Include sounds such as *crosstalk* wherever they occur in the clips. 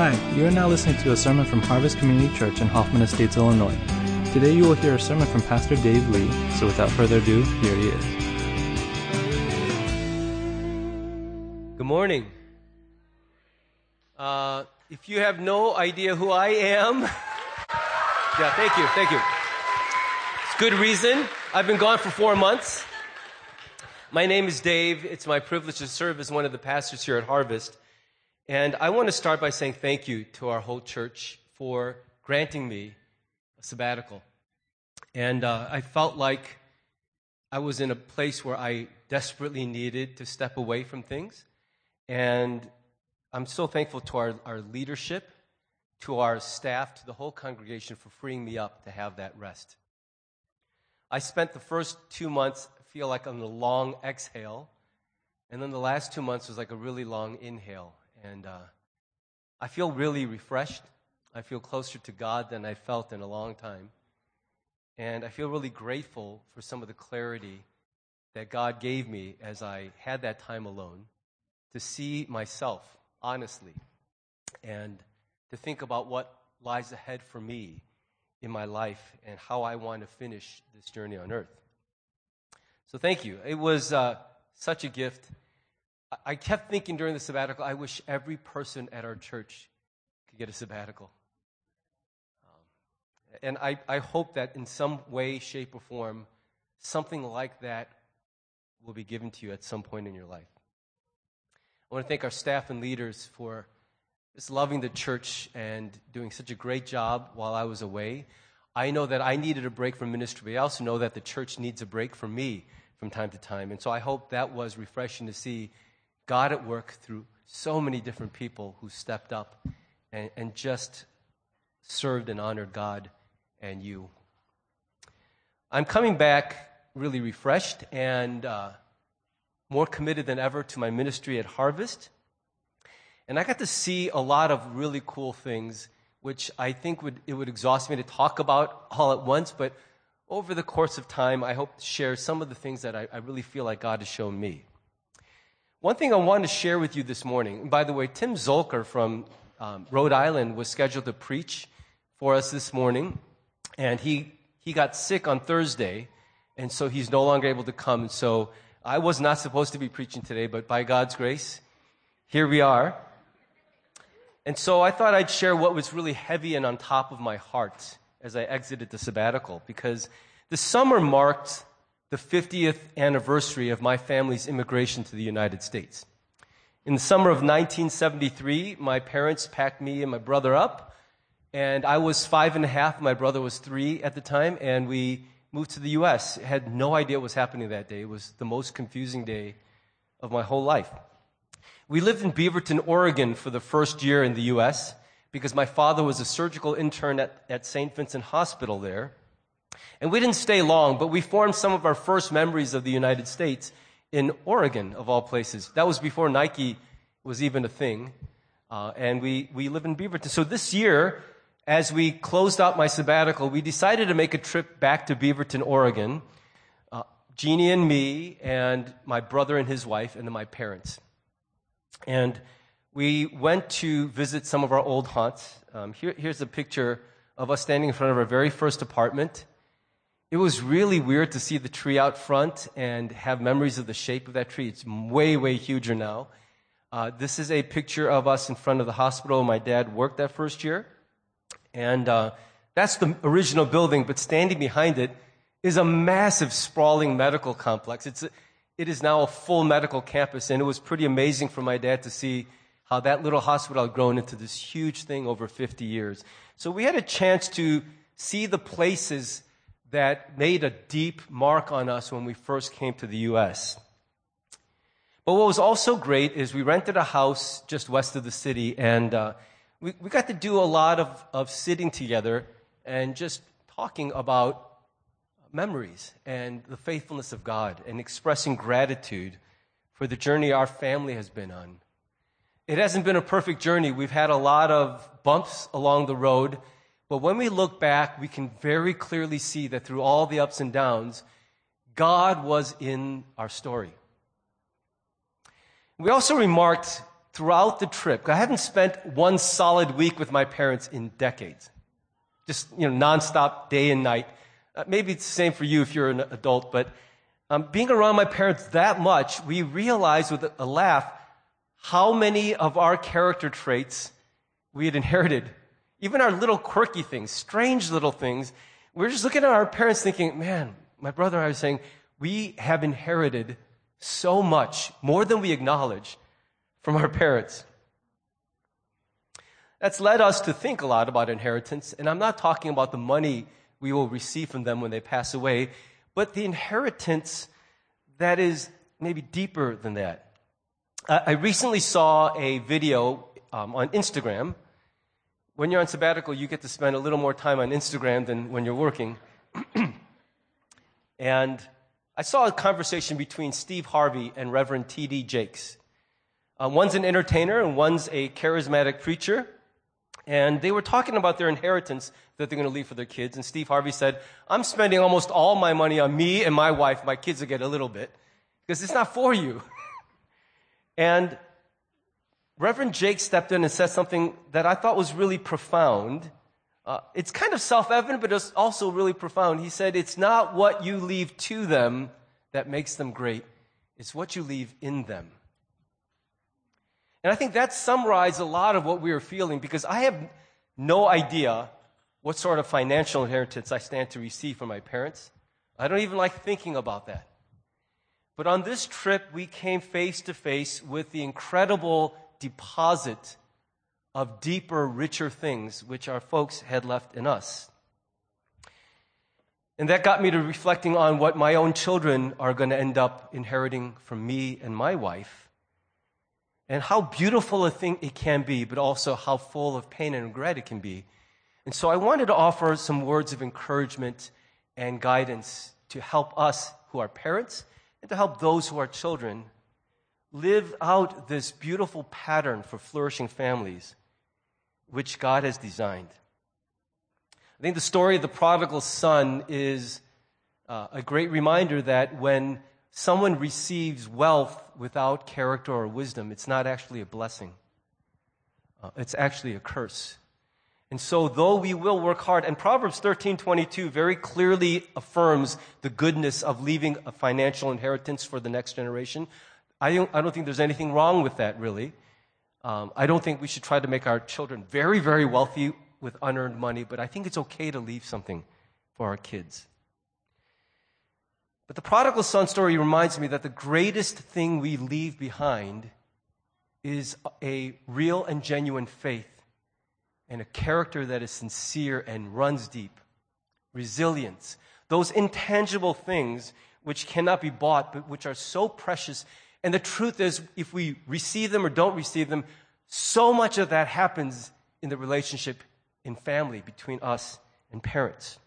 Hi, you are now listening to a sermon from Harvest Community Church in Hoffman Estates, Illinois. Today you will hear a sermon from Pastor Dave Lee, so without further ado, here he is. Good morning. Uh, if you have no idea who I am, *laughs* yeah, thank you, thank you. It's good reason. I've been gone for four months. My name is Dave. It's my privilege to serve as one of the pastors here at Harvest. And I want to start by saying thank you to our whole church for granting me a sabbatical. And uh, I felt like I was in a place where I desperately needed to step away from things. And I'm so thankful to our, our leadership, to our staff, to the whole congregation for freeing me up to have that rest. I spent the first two months, feel like on a long exhale, and then the last two months was like a really long inhale. And uh, I feel really refreshed. I feel closer to God than I felt in a long time. And I feel really grateful for some of the clarity that God gave me as I had that time alone to see myself honestly and to think about what lies ahead for me in my life and how I want to finish this journey on earth. So, thank you. It was uh, such a gift. I kept thinking during the sabbatical, I wish every person at our church could get a sabbatical. Um, and I, I hope that in some way, shape, or form, something like that will be given to you at some point in your life. I want to thank our staff and leaders for just loving the church and doing such a great job while I was away. I know that I needed a break from ministry, but I also know that the church needs a break from me from time to time. And so I hope that was refreshing to see God at work through so many different people who stepped up and, and just served and honored God and you. I'm coming back really refreshed and uh, more committed than ever to my ministry at Harvest. And I got to see a lot of really cool things, which I think would, it would exhaust me to talk about all at once, but over the course of time, I hope to share some of the things that I, I really feel like God has shown me. One thing I wanted to share with you this morning, and by the way, Tim Zolker from um, Rhode Island was scheduled to preach for us this morning, and he, he got sick on Thursday, and so he's no longer able to come. And So I was not supposed to be preaching today, but by God's grace, here we are. And so I thought I'd share what was really heavy and on top of my heart as I exited the sabbatical, because the summer marked the 50th anniversary of my family's immigration to the United States. In the summer of 1973, my parents packed me and my brother up, and I was five and a half. My brother was three at the time, and we moved to the U.S. Had no idea what was happening that day. It was the most confusing day of my whole life. We lived in Beaverton, Oregon for the first year in the U.S. because my father was a surgical intern at, at St. Vincent Hospital there. And we didn't stay long, but we formed some of our first memories of the United States in Oregon, of all places. That was before Nike was even a thing. Uh, and we, we live in Beaverton. So this year, as we closed out my sabbatical, we decided to make a trip back to Beaverton, Oregon. Uh, Jeannie and me, and my brother and his wife, and then my parents. And we went to visit some of our old haunts. Um, here, here's a picture of us standing in front of our very first apartment. It was really weird to see the tree out front and have memories of the shape of that tree. It's way, way huger now. Uh, this is a picture of us in front of the hospital my dad worked that first year. And uh, that's the original building, but standing behind it is a massive, sprawling medical complex. It's a, it is now a full medical campus, and it was pretty amazing for my dad to see how that little hospital had grown into this huge thing over 50 years. So we had a chance to see the places that made a deep mark on us when we first came to the U.S. But what was also great is we rented a house just west of the city, and uh, we, we got to do a lot of, of sitting together and just talking about memories and the faithfulness of God and expressing gratitude for the journey our family has been on. It hasn't been a perfect journey. We've had a lot of bumps along the road, but when we look back, we can very clearly see that through all the ups and downs, God was in our story. We also remarked throughout the trip, I haven't spent one solid week with my parents in decades. Just, you know, nonstop, day and night. Uh, maybe it's the same for you if you're an adult, but um, being around my parents that much, we realized with a laugh how many of our character traits we had inherited. Even our little quirky things, strange little things. We we're just looking at our parents thinking, man, my brother and I was saying, we have inherited so much, more than we acknowledge, from our parents. That's led us to think a lot about inheritance, and I'm not talking about the money we will receive from them when they pass away, but the inheritance that is maybe deeper than that. I recently saw a video um, on Instagram. When you're on sabbatical, you get to spend a little more time on Instagram than when you're working. *clears throat* and I saw a conversation between Steve Harvey and Reverend T.D. Jakes. Uh, one's an entertainer and one's a charismatic preacher. And they were talking about their inheritance that they're going to leave for their kids. And Steve Harvey said, I'm spending almost all my money on me and my wife. My kids will get a little bit because it's not for you. *laughs* and Reverend Jakes stepped in and said something that I thought was really profound. Uh, it's kind of self evident, but it's also really profound. He said, It's not what you leave to them that makes them great, it's what you leave in them. And I think that summarized a lot of what we were feeling because I have no idea what sort of financial inheritance I stand to receive from my parents. I don't even like thinking about that. But on this trip, we came face to face with the incredible deposit of deeper, richer things which our folks had left in us. And that got me to reflecting on what my own children are going to end up inheriting from me and my wife. And how beautiful a thing it can be, but also how full of pain and regret it can be. And so I wanted to offer some words of encouragement and guidance to help us who are parents and to help those who are children live out this beautiful pattern for flourishing families which God has designed. I think the story of the prodigal son is uh, a great reminder that when someone receives wealth without character or wisdom, it's not actually a blessing. Uh, it's actually a curse. And so, though we will work hard, and Proverbs 13 22 very clearly affirms the goodness of leaving a financial inheritance for the next generation, I don't, I don't think there's anything wrong with that, really. Um, I don't think we should try to make our children very, very wealthy with unearned money, but I think it's okay to leave something for our kids. But the prodigal son story reminds me that the greatest thing we leave behind is a real and genuine faith and a character that is sincere and runs deep, resilience, those intangible things which cannot be bought, but which are so precious and the truth is, if we receive them or don't receive them, so much of that happens in the relationship in family between us and parents.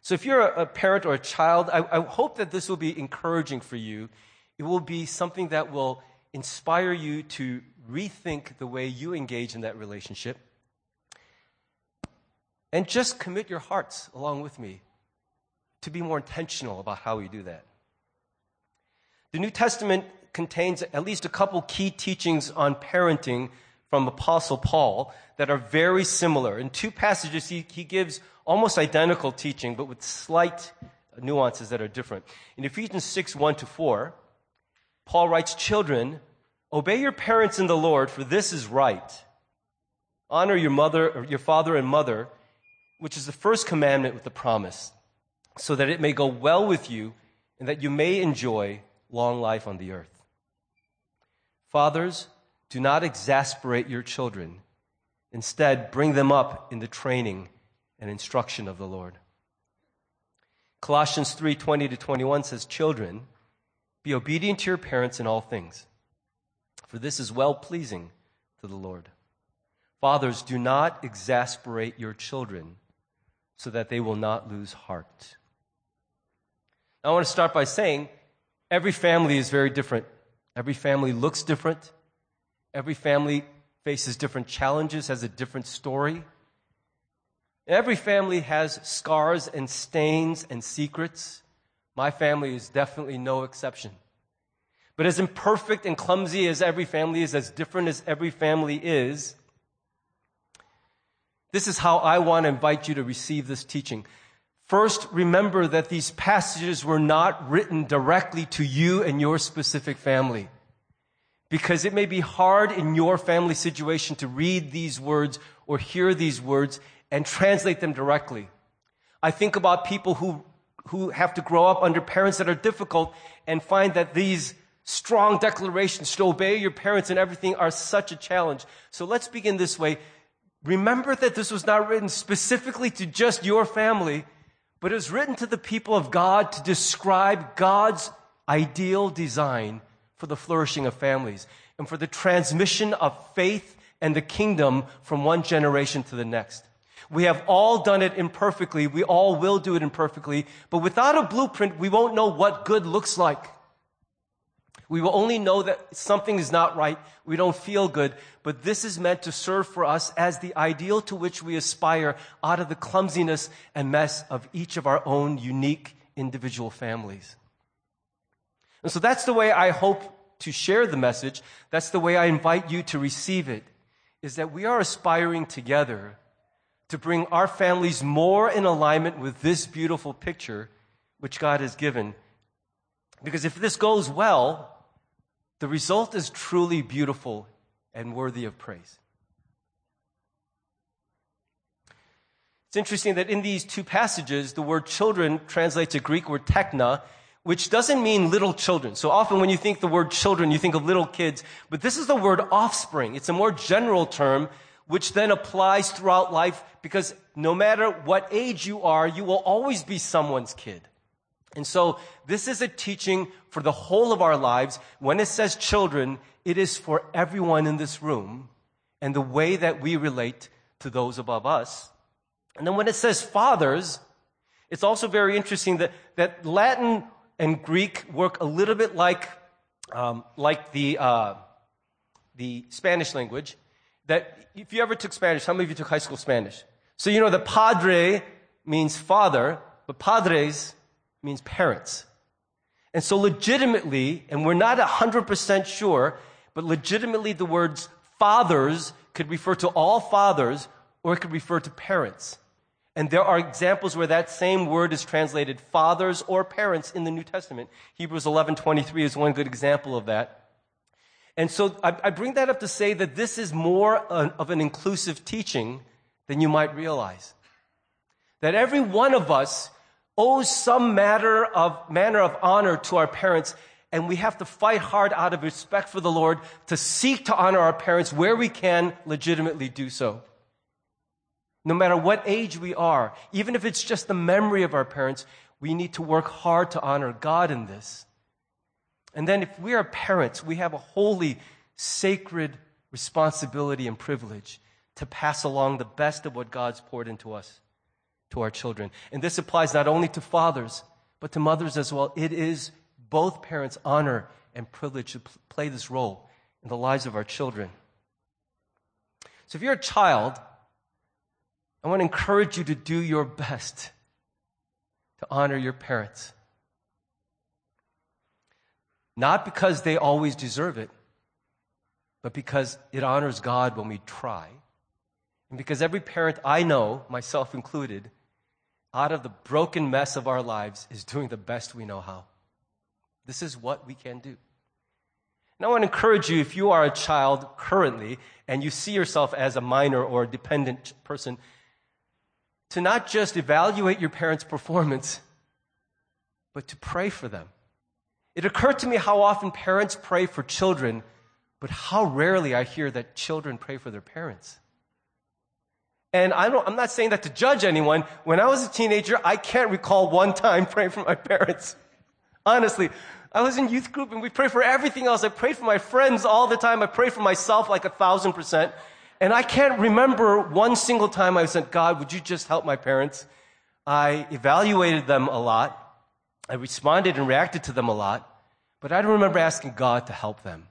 So if you're a, parent or a child, I, I hope that this will be encouraging for you. It will be something that will inspire you to rethink the way you engage in that relationship. And just commit your hearts along with me to be more intentional about how we do that. The New Testament contains at least a couple key teachings on parenting from Apostle Paul that are very similar. In two passages, he, he gives almost identical teaching, but with slight nuances that are different. In Ephesians 6 1 to 4, Paul writes, Children, obey your parents in the Lord, for this is right. Honor your mother, or your father and mother, which is the first commandment with the promise, so that it may go well with you and that you may enjoy long life on the earth. Fathers, do not exasperate your children. Instead, bring them up in the training and instruction of the Lord. Colossians 3:20 to 21 says, "Children, be obedient to your parents in all things, for this is well-pleasing to the Lord. Fathers, do not exasperate your children, so that they will not lose heart." Now, I want to start by saying Every family is very different. Every family looks different. Every family faces different challenges, has a different story. Every family has scars and stains and secrets. My family is definitely no exception. But as imperfect and clumsy as every family is, as different as every family is, this is how I want to invite you to receive this teaching. First, remember that these passages were not written directly to you and your specific family. Because it may be hard in your family situation to read these words or hear these words and translate them directly. I think about people who, who have to grow up under parents that are difficult and find that these strong declarations to obey your parents and everything are such a challenge. So let's begin this way. Remember that this was not written specifically to just your family, but it was written to the people of God to describe God's ideal design for the flourishing of families and for the transmission of faith and the kingdom from one generation to the next. We have all done it imperfectly. We all will do it imperfectly. But without a blueprint, we won't know what good looks like. We will only know that something is not right. We don't feel good. But this is meant to serve for us as the ideal to which we aspire out of the clumsiness and mess of each of our own unique individual families. And so that's the way I hope to share the message. That's the way I invite you to receive it, is that we are aspiring together to bring our families more in alignment with this beautiful picture which God has given. Because if this goes well, the result is truly beautiful and worthy of praise. It's interesting that in these two passages, the word children translates a Greek word tekna, which doesn't mean little children. So often when you think the word children, you think of little kids, but this is the word offspring. It's a more general term, which then applies throughout life because no matter what age you are, you will always be someone's kid. And so this is a teaching for the whole of our lives. When it says children, it is for everyone in this room and the way that we relate to those above us. And then when it says fathers, it's also very interesting that, that Latin and Greek work a little bit like, um, like the, uh, the Spanish language. That if you ever took Spanish, how many of you took high school Spanish? So you know the padre means father, but padres means parents. And so legitimately, and we're not 100% sure, but legitimately the words fathers could refer to all fathers or it could refer to parents. And there are examples where that same word is translated fathers or parents in the New Testament. Hebrews 11:23 is one good example of that. And so I, bring that up to say that this is more of an inclusive teaching than you might realize. That every one of us owes some matter of, manner of honor to our parents, and we have to fight hard out of respect for the Lord to seek to honor our parents where we can legitimately do so. No matter what age we are, even if it's just the memory of our parents, we need to work hard to honor God in this. And then if we are parents, we have a holy, sacred responsibility and privilege to pass along the best of what God's poured into us to our children. And this applies not only to fathers, but to mothers as well. It is both parents' honor and privilege to play this role in the lives of our children. So if you're a child, I want to encourage you to do your best to honor your parents. Not because they always deserve it, but because it honors God when we try. And because every parent I know, myself included, out of the broken mess of our lives is doing the best we know how. This is what we can do. And I want to encourage you if you are a child currently and you see yourself as a minor or a dependent person, to not just evaluate your parents' performance, but to pray for them. It occurred to me how often parents pray for children, but how rarely I hear that children pray for their parents. And I I'm not saying that to judge anyone. When I was a teenager, I can't recall one time *laughs* praying for my parents. Honestly, I was in youth group and we prayed for everything else. I prayed for my friends all the time. I prayed for myself like a thousand percent. And I can't remember one single time I said, God, would you just help my parents? I evaluated them a lot. I responded and reacted to them a lot. But I don't remember asking God to help them.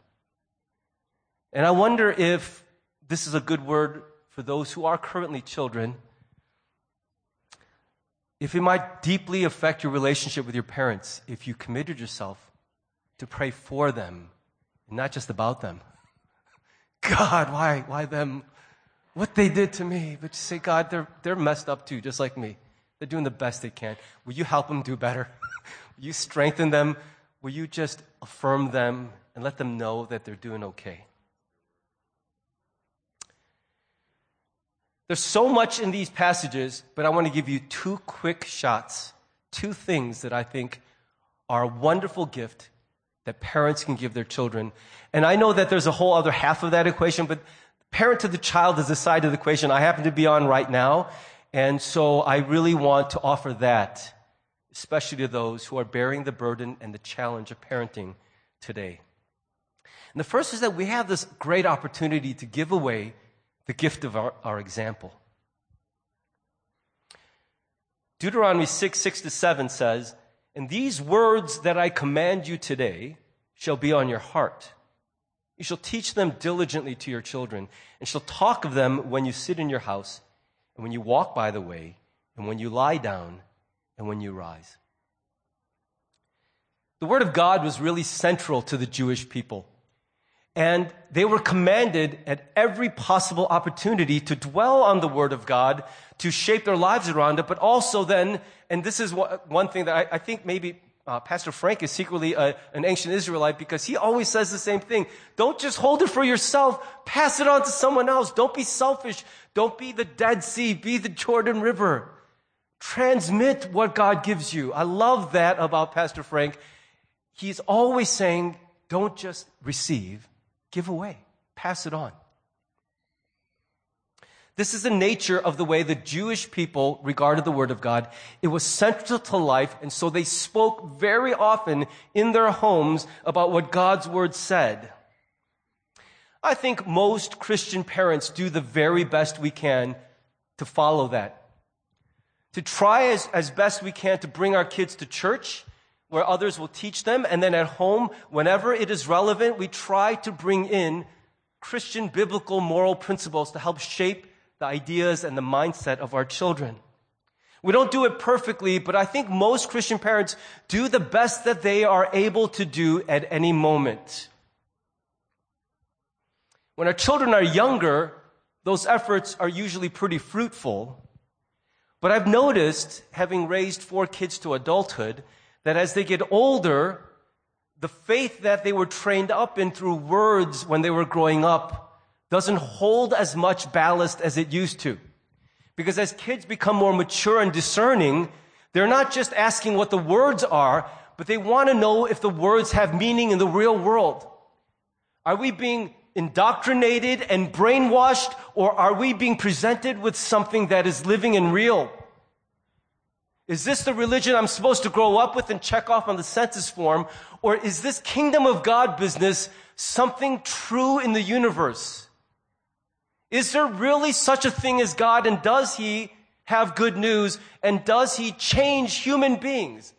And I wonder if this is a good word for those who are currently children, if it might deeply affect your relationship with your parents if you committed yourself to pray for them and not just about them. *laughs* God, why, why them? What they did to me. But you say, God, they're, they're messed up too, just like me. They're doing the best they can. Will you help them do better? *laughs* Will you strengthen them? Will you just affirm them and let them know that they're doing okay? There's so much in these passages, but I want to give you two quick shots, two things that I think are a wonderful gift that parents can give their children. And I know that there's a whole other half of that equation, but parent to the child is the side of the equation I happen to be on right now. And so I really want to offer that, especially to those who are bearing the burden and the challenge of parenting today. And the first is that we have this great opportunity to give away the gift of our, our example. Deuteronomy 6, 6 to 7 says, And these words that I command you today shall be on your heart. You shall teach them diligently to your children, and shall talk of them when you sit in your house, and when you walk by the way, and when you lie down, and when you rise. The Word of God was really central to the Jewish people. And they were commanded at every possible opportunity to dwell on the Word of God, to shape their lives around it, but also then, and this is one thing that I, I think maybe uh, Pastor Frank is secretly a, an ancient Israelite because he always says the same thing. Don't just hold it for yourself. Pass it on to someone else. Don't be selfish. Don't be the Dead Sea. Be the Jordan River. Transmit what God gives you. I love that about Pastor Frank. He's always saying, don't just receive, give away, pass it on. This is the nature of the way the Jewish people regarded the Word of God. It was central to life, and so they spoke very often in their homes about what God's Word said. I think most Christian parents do the very best we can to follow that. To try as, as best we can to bring our kids to church where others will teach them. And then at home, whenever it is relevant, we try to bring in Christian biblical moral principles to help shape the ideas and the mindset of our children. We don't do it perfectly, but I think most Christian parents do the best that they are able to do at any moment. When our children are younger, those efforts are usually pretty fruitful. But I've noticed, having raised four kids to adulthood, that as they get older, the faith that they were trained up in through words when they were growing up doesn't hold as much ballast as it used to. Because as kids become more mature and discerning, they're not just asking what the words are, but they want to know if the words have meaning in the real world. Are we being indoctrinated and brainwashed, or are we being presented with something that is living and real? Is this the religion I'm supposed to grow up with and check off on the census form? Or is this kingdom of God business something true in the universe? Is there really such a thing as God and does he have good news and does he change human beings?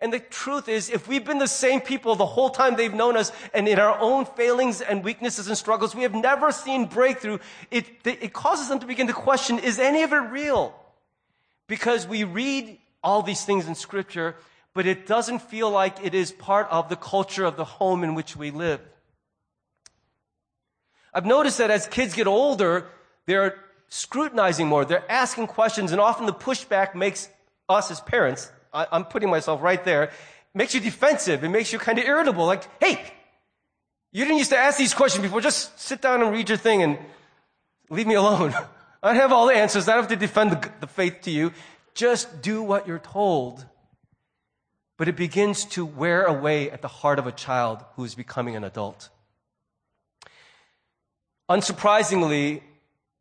And the truth is, if we've been the same people the whole time they've known us and in our own failings and weaknesses and struggles, we have never seen breakthrough, it, it causes them to begin to question, is any of it real? Because we read all these things in scripture, but it doesn't feel like it is part of the culture of the home in which we live. I've noticed that as kids get older, they're scrutinizing more, they're asking questions, and often the pushback makes us as parents, I, am putting myself right there, makes you defensive. It makes you kind of irritable. Like, hey, you didn't used to ask these questions before. Just sit down and read your thing and leave me alone. *laughs* I have all the answers. I don't have to defend the, the faith to you. Just do what you're told. But it begins to wear away at the heart of a child who is becoming an adult. Unsurprisingly,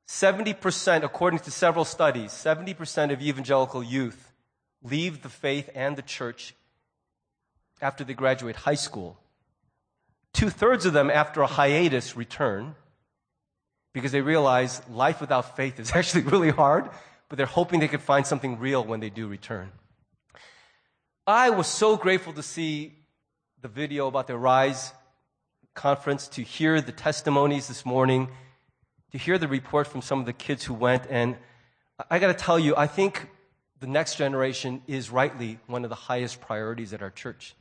70%, according to several studies, 70% of evangelical youth leave the faith and the church after they graduate high school. Two thirds of them, after a hiatus, return because they realize life without faith is *laughs* actually really hard, but they're hoping they can find something real when they do return. I was so grateful to see the video about the Rise conference, to hear the testimonies this morning, to hear the report from some of the kids who went. And I got to tell you, I think the next generation is rightly one of the highest priorities at our church.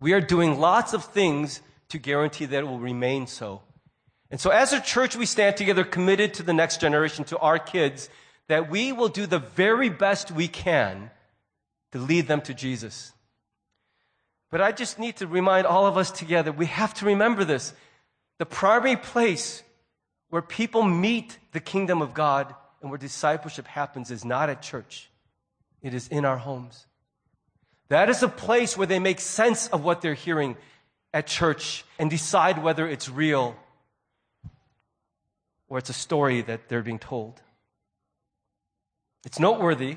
We are doing lots of things to guarantee that it will remain so. And so as a church, we stand together committed to the next generation, to our kids, that we will do the very best we can to lead them to Jesus. But I just need to remind all of us together, we have to remember this. The primary place where people meet the kingdom of God and where discipleship happens is not at church. It is in our homes. That is a place where they make sense of what they're hearing at church and decide whether it's real or it's a story that they're being told. It's noteworthy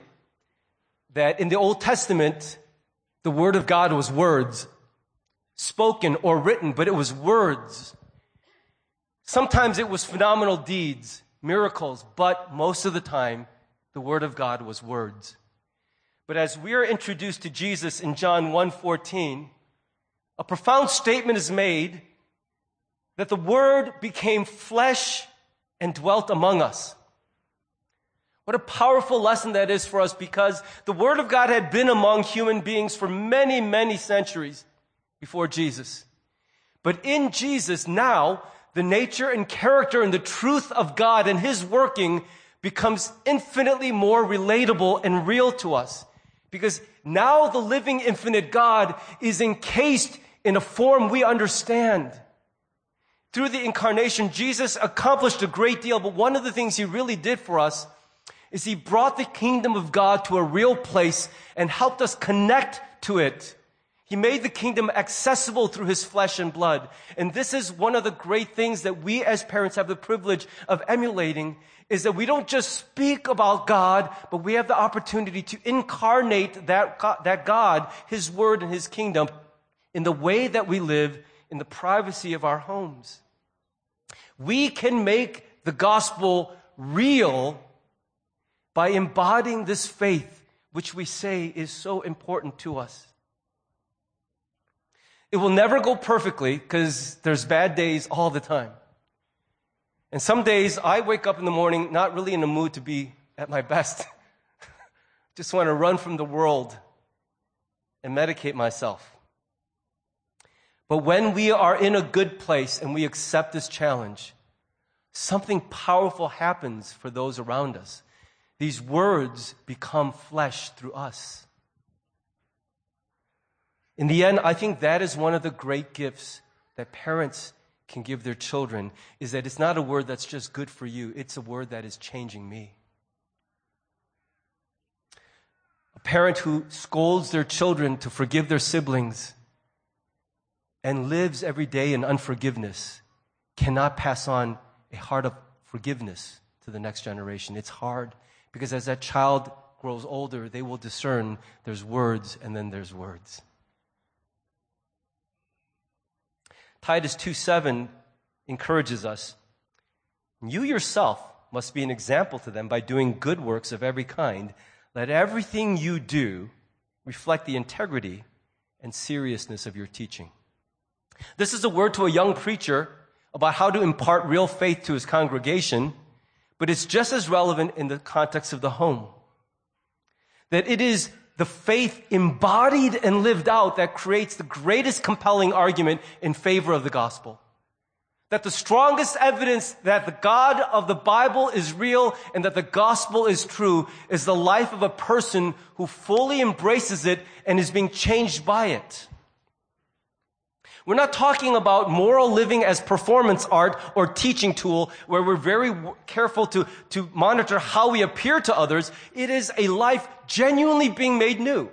that in the Old Testament, the Word of God was words, spoken or written, but it was words. Sometimes it was phenomenal deeds, miracles, but most of the time, the Word of God was words. But as we are introduced to Jesus in John 1:14, a profound statement is made that the Word became flesh and dwelt among us. What a powerful lesson that is for us because the Word of God had been among human beings for many, many centuries before Jesus. But in Jesus, now, the nature and character and the truth of God and His working becomes infinitely more relatable and real to us. Because now the living infinite God is encased in a form we understand. Through the incarnation, Jesus accomplished a great deal, but one of the things He really did for us is he brought the kingdom of God to a real place and helped us connect to it. He made the kingdom accessible through his flesh and blood. And this is one of the great things that we as parents have the privilege of emulating is that we don't just speak about God, but we have the opportunity to incarnate that God, that God, his word and his kingdom in the way that we live in the privacy of our homes. We can make the gospel real by embodying this faith, which we say is so important to us. It will never go perfectly because there's bad days all the time. And some days I wake up in the morning not really in the mood to be at my best. *laughs* Just want to run from the world and medicate myself. But when we are in a good place and we accept this challenge, something powerful happens for those around us. These words become flesh through us. In the end, I think that is one of the great gifts that parents can give their children is that it's not a word that's just good for you, it's a word that is changing me. A parent who scolds their children to forgive their siblings and lives every day in unforgiveness cannot pass on a heart of forgiveness to the next generation. It's hard. Because as that child grows older, they will discern there's words and then there's words. Titus 2 7 encourages us. You yourself must be an example to them by doing good works of every kind. Let everything you do reflect the integrity and seriousness of your teaching. This is a word to a young preacher about how to impart real faith to his congregation but it's just as relevant in the context of the home. That it is the faith embodied and lived out that creates the greatest compelling argument in favor of the gospel. That the strongest evidence that the God of the Bible is real and that the gospel is true is the life of a person who fully embraces it and is being changed by it. We're not talking about moral living as performance art or teaching tool where we're very careful to, to monitor how we appear to others. It is a life genuinely being made new,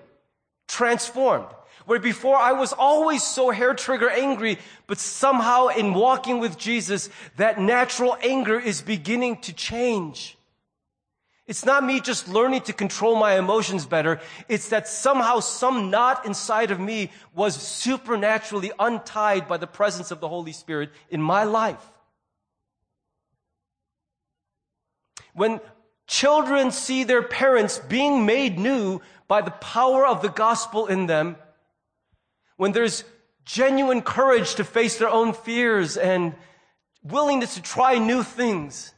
transformed. Where before I was always so hair trigger angry, but somehow in walking with Jesus, that natural anger is beginning to change. It's not me just learning to control my emotions better. It's that somehow some knot inside of me was supernaturally untied by the presence of the Holy Spirit in my life. When children see their parents being made new by the power of the gospel in them, when there's genuine courage to face their own fears and willingness to try new things,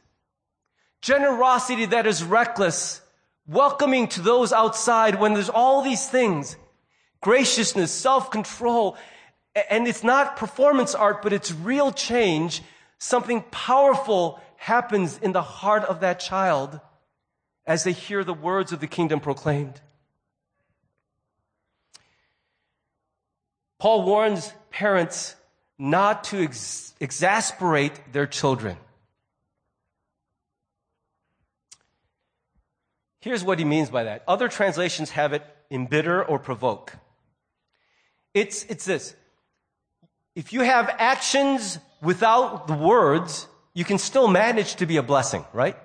generosity that is reckless, welcoming to those outside when there's all these things, graciousness, self-control. And it's not performance art, but it's real change. Something powerful happens in the heart of that child as they hear the words of the kingdom proclaimed. Paul warns parents not to ex- exasperate their children. Here's what he means by that. Other translations have it embitter or provoke. It's, it's this. If you have actions without the words, you can still manage to be a blessing, right?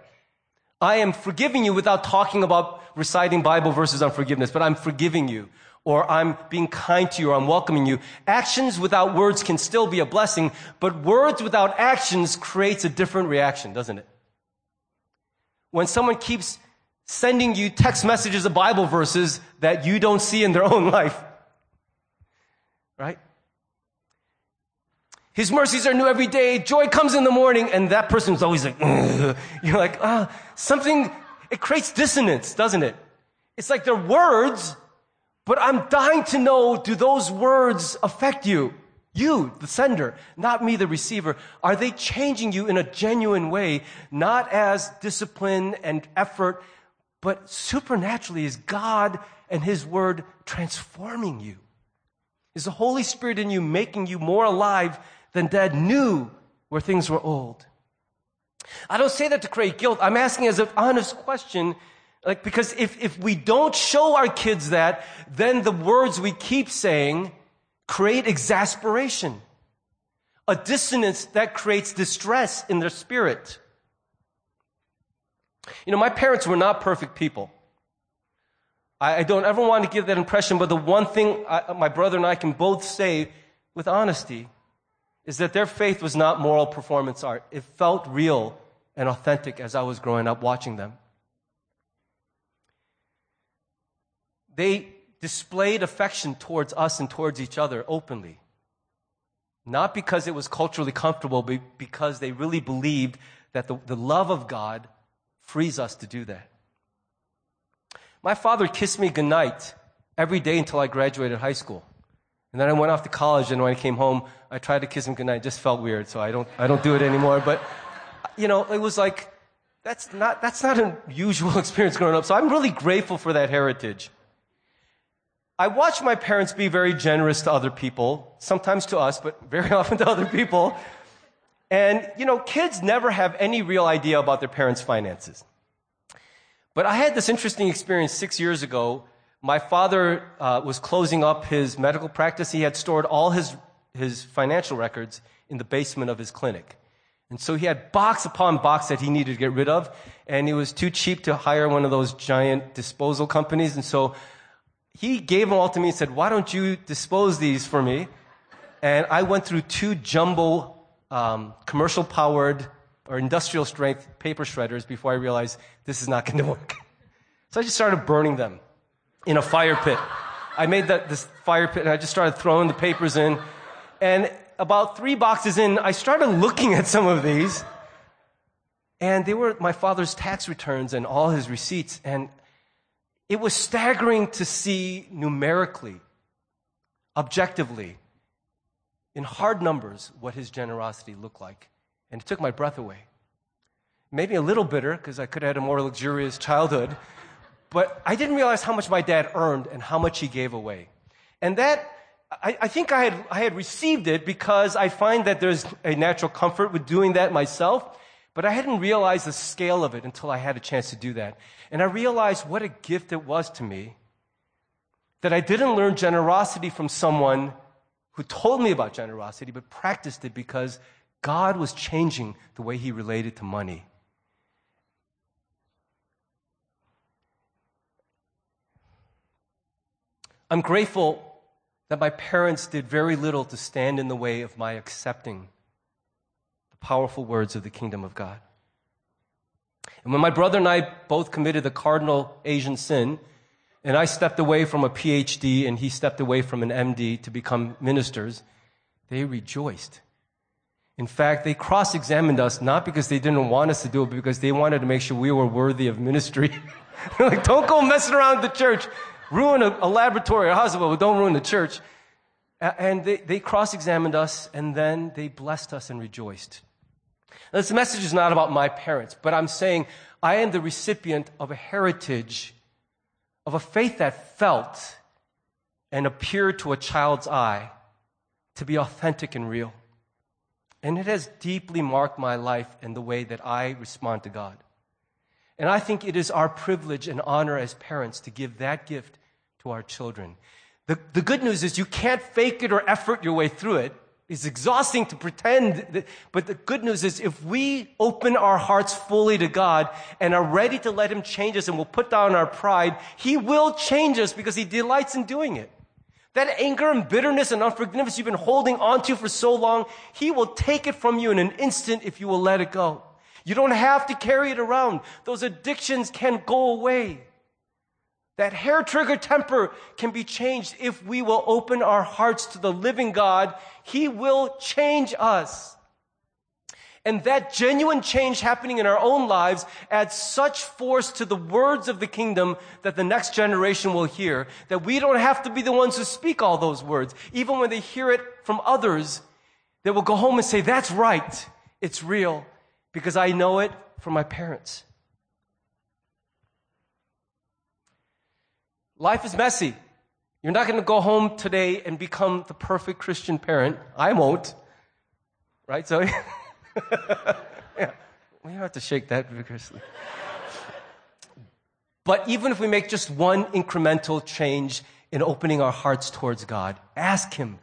I am forgiving you without talking about reciting Bible verses on forgiveness, but I'm forgiving you, or I'm being kind to you, or I'm welcoming you. Actions without words can still be a blessing, but words without actions creates a different reaction, doesn't it? When someone keeps sending you text messages of Bible verses that you don't see in their own life. Right? His mercies are new every day. Joy comes in the morning. And that person's always like, Ugh. *laughs* you're like, ah, oh, something, it creates dissonance, doesn't it? It's like they're words, but I'm dying to know, do those words affect you? You, the sender, not me, the receiver. Are they changing you in a genuine way, not as discipline and effort, but supernaturally is God and His Word transforming you? Is the Holy Spirit in you making you more alive than Dad knew where things were old? I don't say that to create guilt. I'm asking as an honest question, like, because if, if we don't show our kids that, then the words we keep saying create exasperation, a dissonance that creates distress in their spirit. You know, my parents were not perfect people. I, I don't ever want to give that impression, but the one thing I, my brother and I can both say with honesty is that their faith was not moral performance art. It felt real and authentic as I was growing up watching them. They displayed affection towards us and towards each other openly. Not because it was culturally comfortable, but because they really believed that the, the love of God frees us to do that. My father kissed me goodnight every day until I graduated high school. And then I went off to college, and when I came home, I tried to kiss him goodnight. It just felt weird, so I don't, I don't do it anymore. But, you know, it was like, that's not, that's not an usual *laughs* experience growing up. So I'm really grateful for that heritage. I watched my parents be very generous to other people, sometimes to us, but very *laughs* often to other people. And, you know, kids never have any real idea about their parents' finances. But I had this interesting experience six years ago. My father uh, was closing up his medical practice. He had stored all his, his financial records in the basement of his clinic. And so he had box upon box that he needed to get rid of. And it was too cheap to hire one of those giant disposal companies. And so he gave them all to me and said, Why don't you dispose these for me? And I went through two jumbo um, commercial powered or industrial strength paper shredders before I realized this is not *laughs* going to work. So I just started burning them in a fire pit. I made that, this fire pit and I just started throwing the papers in. And about three boxes in, I started looking at some of these. And they were my father's tax returns and all his receipts. And it was staggering to see numerically, objectively, in hard numbers what his generosity looked like. And it took my breath away. Maybe a little bitter because I could have had a more luxurious childhood, but I didn't realize how much my dad earned and how much he gave away. And that, I, I think I had, I had received it because I find that there's a natural comfort with doing that myself, but I hadn't realized the scale of it until I had a chance to do that. And I realized what a gift it was to me that I didn't learn generosity from someone who told me about generosity, but practiced it because God was changing the way he related to money. I'm grateful that my parents did very little to stand in the way of my accepting the powerful words of the kingdom of God. And when my brother and I both committed the cardinal Asian sin, and I stepped away from a PhD and he stepped away from an MD to become ministers, they rejoiced. In fact, they cross examined us not because they didn't want us to do it, but because they wanted to make sure we were worthy of ministry. *laughs* They're like, don't go messing around the church. Ruin a, a laboratory or hospital, but don't ruin the church. And they, they cross examined us and then they blessed us and rejoiced. Now, this message is not about my parents, but I'm saying I am the recipient of a heritage of a faith that felt and appeared to a child's eye to be authentic and real. And it has deeply marked my life and the way that I respond to God. And I think it is our privilege and honor as parents to give that gift to our children. The, the good news is you can't fake it or effort your way through it. It's exhausting to pretend, that, but the good news is if we open our hearts fully to God and are ready to let Him change us and we'll put down our pride, He will change us because He delights in doing it. That anger and bitterness and unforgiveness you've been holding onto for so long, He will take it from you in an instant if you will let it go. You don't have to carry it around. Those addictions can go away. That hair trigger temper can be changed if we will open our hearts to the living God. He will change us. And that genuine change happening in our own lives adds such force to the words of the kingdom that the next generation will hear that we don't have to be the ones who speak all those words. Even when they hear it from others, they will go home and say, that's right. It's real because I know it from my parents. Life is messy. You're not going to go home today and become the perfect Christian parent. I won't. Right, Zoe? *laughs* yeah. We have to shake that vigorously. But even if we make just one incremental change in opening our hearts towards God, ask Him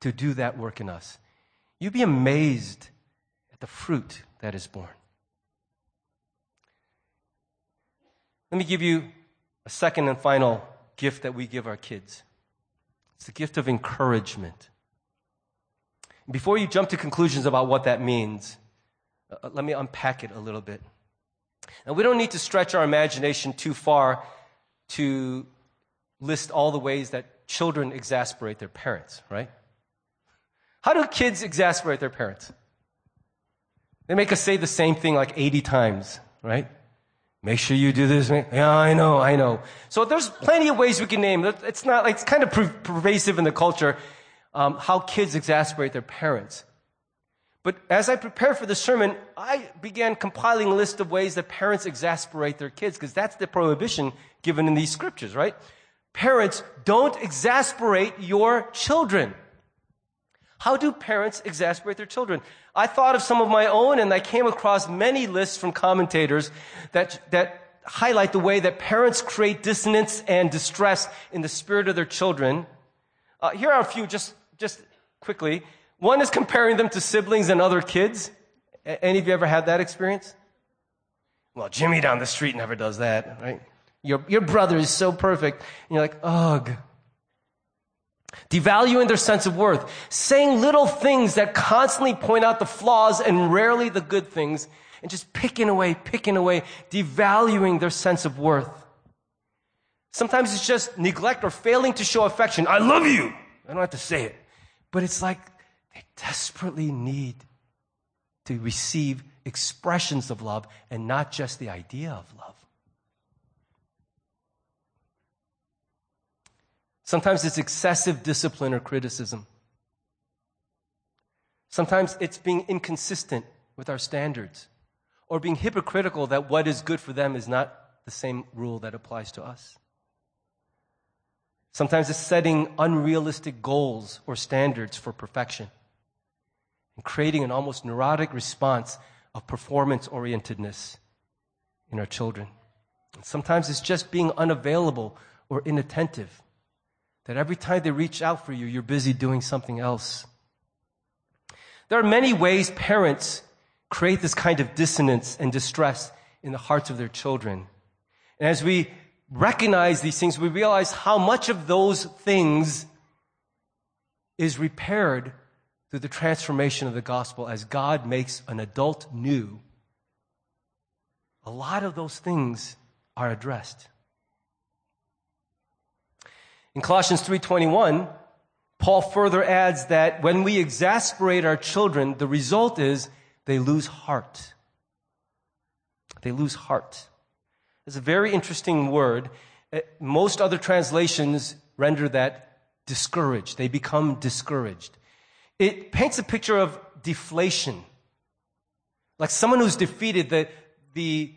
to do that work in us. You'd be amazed at the fruit that is born. Let me give you a second and final gift that we give our kids it's the gift of encouragement. Before you jump to conclusions about what that means, uh, let me unpack it a little bit. Now, we don't need to stretch our imagination too far to list all the ways that children exasperate their parents, right? How do kids exasperate their parents? They make us say the same thing like 80 times, right? Make sure you do this. Yeah, I know, I know. So there's plenty of ways we can name. It's not like it's kind of pervasive in the culture um, how kids exasperate their parents. But as I prepared for the sermon, I began compiling a list of ways that parents exasperate their kids because that's the prohibition given in these scriptures, right? Parents, don't exasperate your children. How do parents exasperate their children? I thought of some of my own and I came across many lists from commentators that, that highlight the way that parents create dissonance and distress in the spirit of their children. Uh, here are a few just, just quickly. One is comparing them to siblings and other kids. Any of you ever had that experience? Well, Jimmy down the street never does that, right? Your, your brother is so perfect. And you're like, ugh, devaluing their sense of worth, saying little things that constantly point out the flaws and rarely the good things, and just picking away, picking away, devaluing their sense of worth. Sometimes it's just neglect or failing to show affection. I love you. I don't have to say it. But it's like they desperately need to receive expressions of love and not just the idea of love. Sometimes it's excessive discipline or criticism. Sometimes it's being inconsistent with our standards or being hypocritical that what is good for them is not the same rule that applies to us. Sometimes it's setting unrealistic goals or standards for perfection and creating an almost neurotic response of performance orientedness in our children. Sometimes it's just being unavailable or inattentive that every time they reach out for you, you're busy doing something else. There are many ways parents create this kind of dissonance and distress in the hearts of their children. And as we recognize these things, we realize how much of those things is repaired through the transformation of the gospel as God makes an adult new. A lot of those things are addressed. In Colossians 3:21, Paul further adds that when we exasperate our children, the result is they lose heart. They lose heart. It's a very interesting word. Uh, most other translations render that discouraged. They become discouraged. It paints a picture of deflation. Like someone who's defeated, the, the,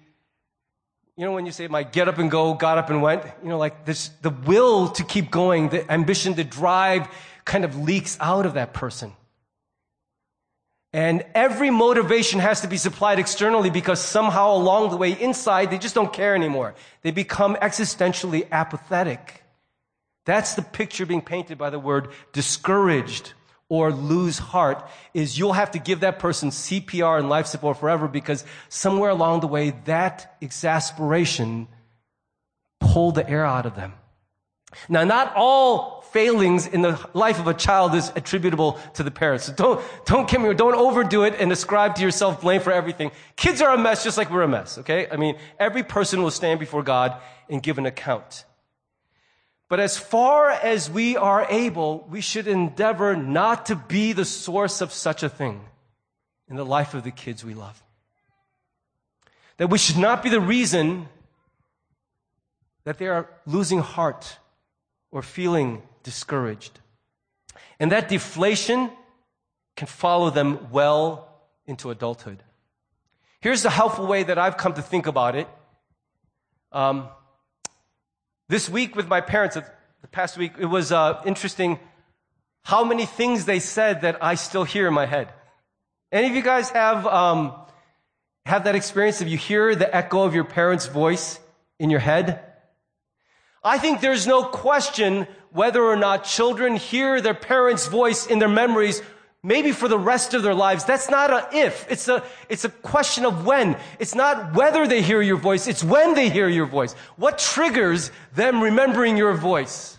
you know, when you say, my get up and go, got up and went, you know, like this, the will to keep going, the ambition to drive kind of leaks out of that person. And every motivation has to be supplied externally because somehow along the way inside, they just don't care anymore. They become existentially apathetic. That's the picture being painted by the word discouraged or lose heart is you'll have to give that person CPR and life support forever because somewhere along the way that exasperation pulled the air out of them. Now, not all failings in the life of a child is attributable to the parents. So don't, don't get me, don't overdo it and ascribe to yourself blame for everything. Kids are a mess just like we're a mess, okay? I mean, every person will stand before God and give an account. But as far as we are able, we should endeavor not to be the source of such a thing in the life of the kids we love. That we should not be the reason that they are losing heart or feeling discouraged. And that deflation can follow them well into adulthood. Here's the helpful way that I've come to think about it. Um, this week with my parents, the past week, it was uh, interesting how many things they said that I still hear in my head. Any of you guys have um, have that experience? of you hear the echo of your parents' voice in your head? I think there's no question whether or not children hear their parents' voice in their memories, maybe for the rest of their lives. That's not a if. It's a, it's a question of when. It's not whether they hear your voice, it's when they hear your voice. What triggers them remembering your voice?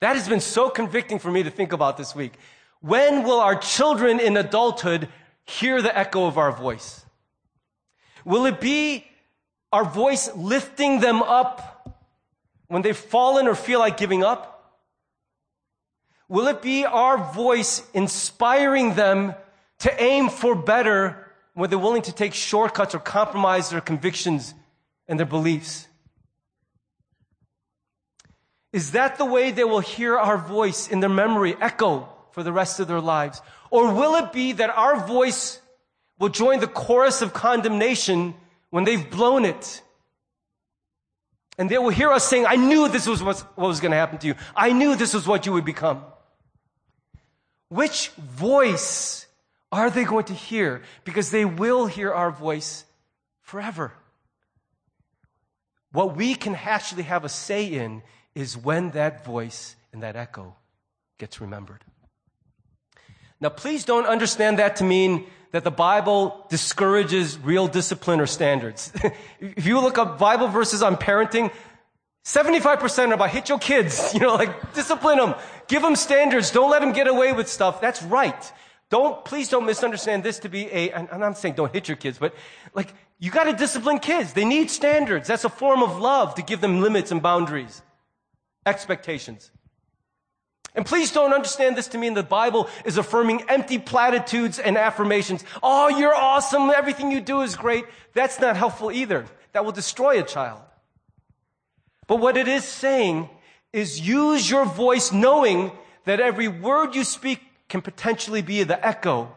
That has been so convicting for me to think about this week. When will our children in adulthood hear the echo of our voice? Will it be our voice lifting them up when they've fallen or feel like giving up? Will it be our voice inspiring them to aim for better when they're willing to take shortcuts or compromise their convictions and their beliefs? Is that the way they will hear our voice in their memory echo for the rest of their lives? Or will it be that our voice will join the chorus of condemnation when they've blown it and they will hear us saying, I knew this was what was going to happen to you. I knew this was what you would become. Which voice are they going to hear? Because they will hear our voice forever. What we can actually have a say in is when that voice and that echo gets remembered. Now, please don't understand that to mean that the Bible discourages real discipline or standards. *laughs* if you look up Bible verses on parenting, 75% are about hit your kids, *laughs* you know, like discipline them, give them standards, don't let them get away with stuff. That's right. Don't, please don't misunderstand this to be a, and I'm saying don't hit your kids, but like, you gotta discipline kids. They need standards. That's a form of love to give them limits and boundaries, expectations. And please don't understand this to mean the Bible is affirming empty platitudes and affirmations. Oh, you're awesome. Everything you do is great. That's not helpful either. That will destroy a child. But what it is saying is use your voice knowing that every word you speak can potentially be the echo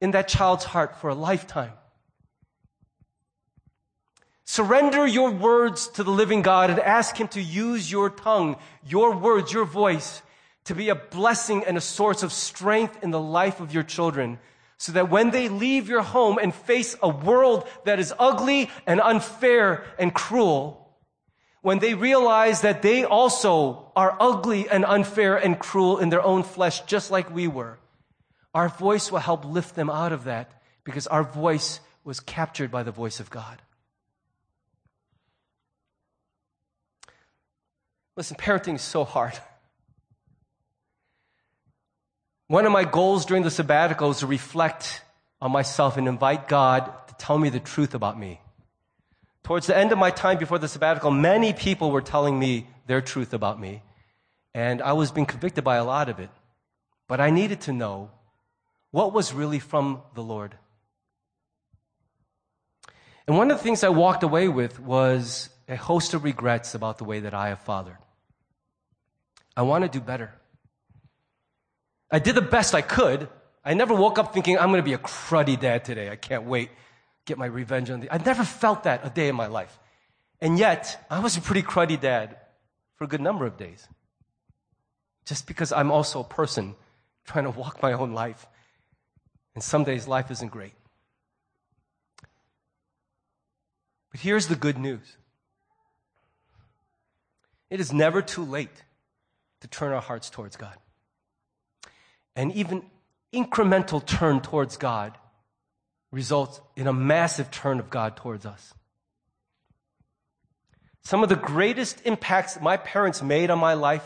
in that child's heart for a lifetime. Surrender your words to the living God and ask Him to use your tongue, your words, your voice to be a blessing and a source of strength in the life of your children so that when they leave your home and face a world that is ugly and unfair and cruel, when they realize that they also are ugly and unfair and cruel in their own flesh, just like we were, our voice will help lift them out of that because our voice was captured by the voice of God. Listen, parenting is so hard. One of my goals during the sabbatical is to reflect on myself and invite God to tell me the truth about me. Towards the end of my time before the sabbatical, many people were telling me their truth about me, and I was being convicted by a lot of it. But I needed to know what was really from the Lord. And one of the things I walked away with was a host of regrets about the way that I have fathered. I want to do better. I did the best I could. I never woke up thinking, I'm going to be a cruddy dad today. I can't wait. Get my revenge on the. I never felt that a day in my life. And yet, I was a pretty cruddy dad for a good number of days. Just because I'm also a person trying to walk my own life. And some days life isn't great. But here's the good news it is never too late to turn our hearts towards God. And even incremental turn towards God results in a massive turn of God towards us. Some of the greatest impacts my parents made on my life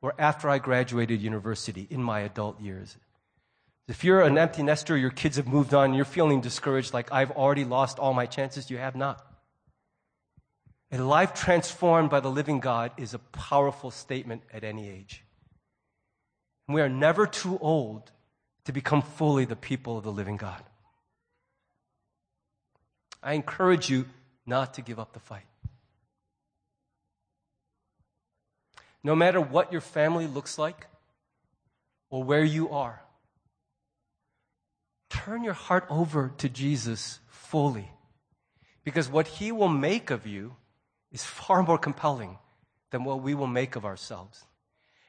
were after I graduated university in my adult years. If you're an empty nester, your kids have moved on, you're feeling discouraged like I've already lost all my chances, you have not. A life transformed by the living God is a powerful statement at any age. We are never too old to become fully the people of the living God. I encourage you not to give up the fight. No matter what your family looks like or where you are, turn your heart over to Jesus fully. Because what he will make of you is far more compelling than what we will make of ourselves.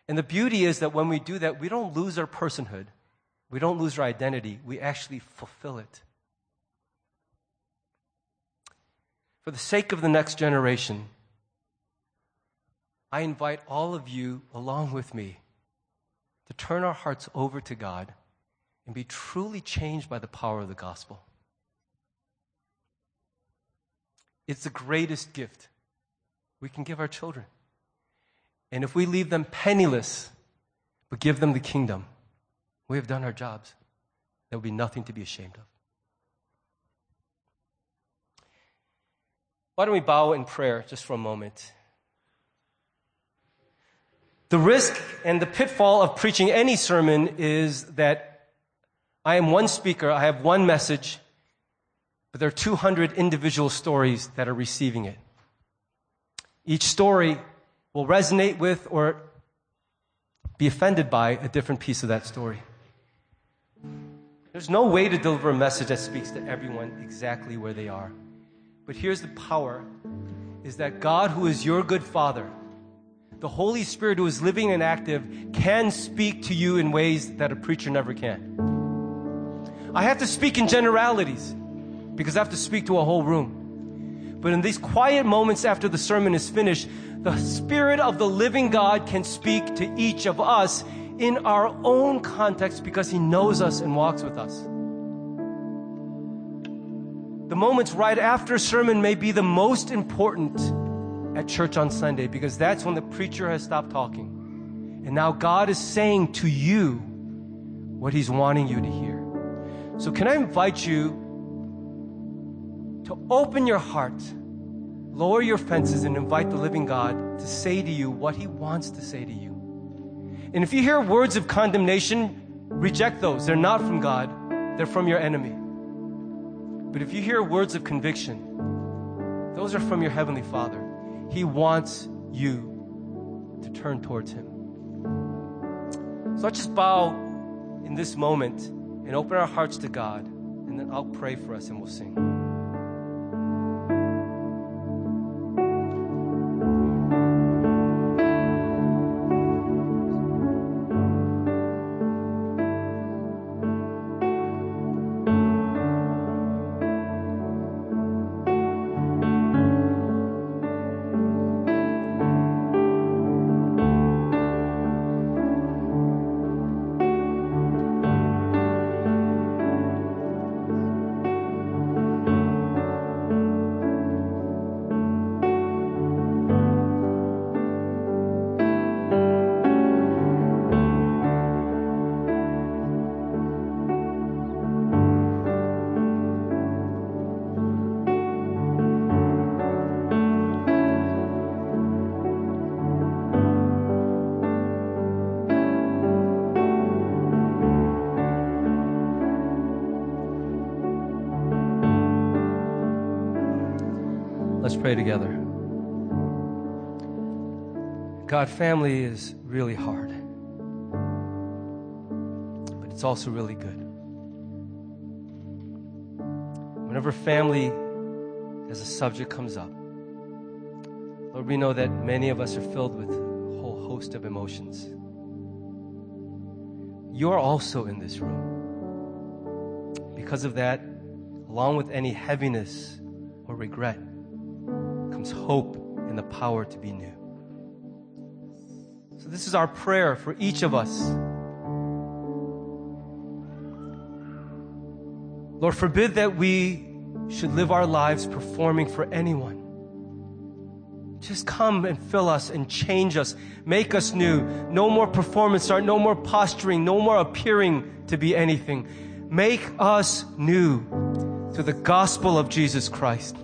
And the beauty is that when we do that, we don't lose our personhood. We don't lose our identity. We actually fulfill it. For the sake of the next generation, I invite all of you along with me to turn our hearts over to God and be truly changed by the power of the gospel. It's the greatest gift we can give our children. And if we leave them penniless, but give them the kingdom, we have done our jobs. There will be nothing to be ashamed of. Why don't we bow in prayer just for a moment? The risk and the pitfall of preaching any sermon is that I am one speaker, I have one message, but there are 200 individual stories that are receiving it. Each story will resonate with or be offended by a different piece of that story. There's no way to deliver a message that speaks to everyone exactly where they are. But here's the power is that God, who is your good father, the Holy Spirit who is living and active, can speak to you in ways that a preacher never can. I have to speak in generalities because I have to speak to a whole room. But in these quiet moments after the sermon is finished, the Spirit of the living God can speak to each of us in our own context because He knows us and walks with us. The moments right after sermon may be the most important at church on Sunday because that's when the preacher has stopped talking. And now God is saying to you what He's wanting you to hear. So, can I invite you to open your heart? Lower your fences and invite the living God to say to you what he wants to say to you. And if you hear words of condemnation, reject those. They're not from God, they're from your enemy. But if you hear words of conviction, those are from your Heavenly Father. He wants you to turn towards Him. So let's just bow in this moment and open our hearts to God, and then I'll pray for us and we'll sing. Pray together. God, family is really hard. But it's also really good. Whenever family as a subject comes up, Lord, we know that many of us are filled with a whole host of emotions. You're also in this room. Because of that, along with any heaviness or regret, hope and the power to be new. So, this is our prayer for each of us. Lord, forbid that we should live our lives performing for anyone. Just come and fill us and change us. Make us new. No more performance art, no more posturing, no more appearing to be anything. Make us new through the gospel of Jesus Christ.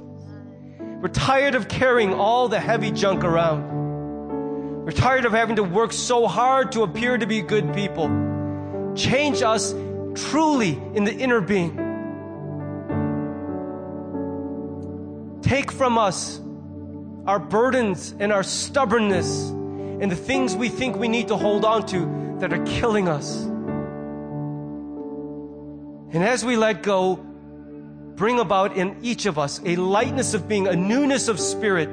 We're tired of carrying all the heavy junk around. We're tired of having to work so hard to appear to be good people. Change us truly in the inner being. Take from us our burdens and our stubbornness and the things we think we need to hold on to that are killing us. And as we let go, bring about in each of us a lightness of being, a newness of spirit,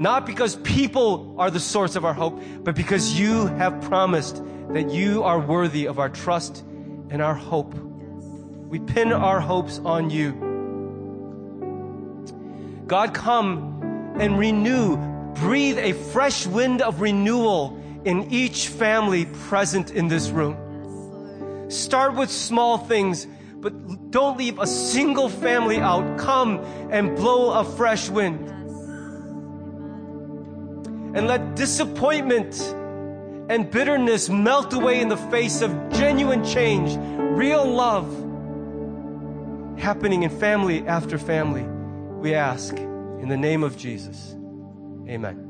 not because people are the source of our hope, but because you have promised that you are worthy of our trust and our hope. We pin our hopes on you. God, come and renew, breathe a fresh wind of renewal in each family present in this room. Start with small things, but don't leave a single family out. Come and blow a fresh wind. And let disappointment and bitterness melt away in the face of genuine change, real love happening in family after family. We ask. In the name of Jesus, amen.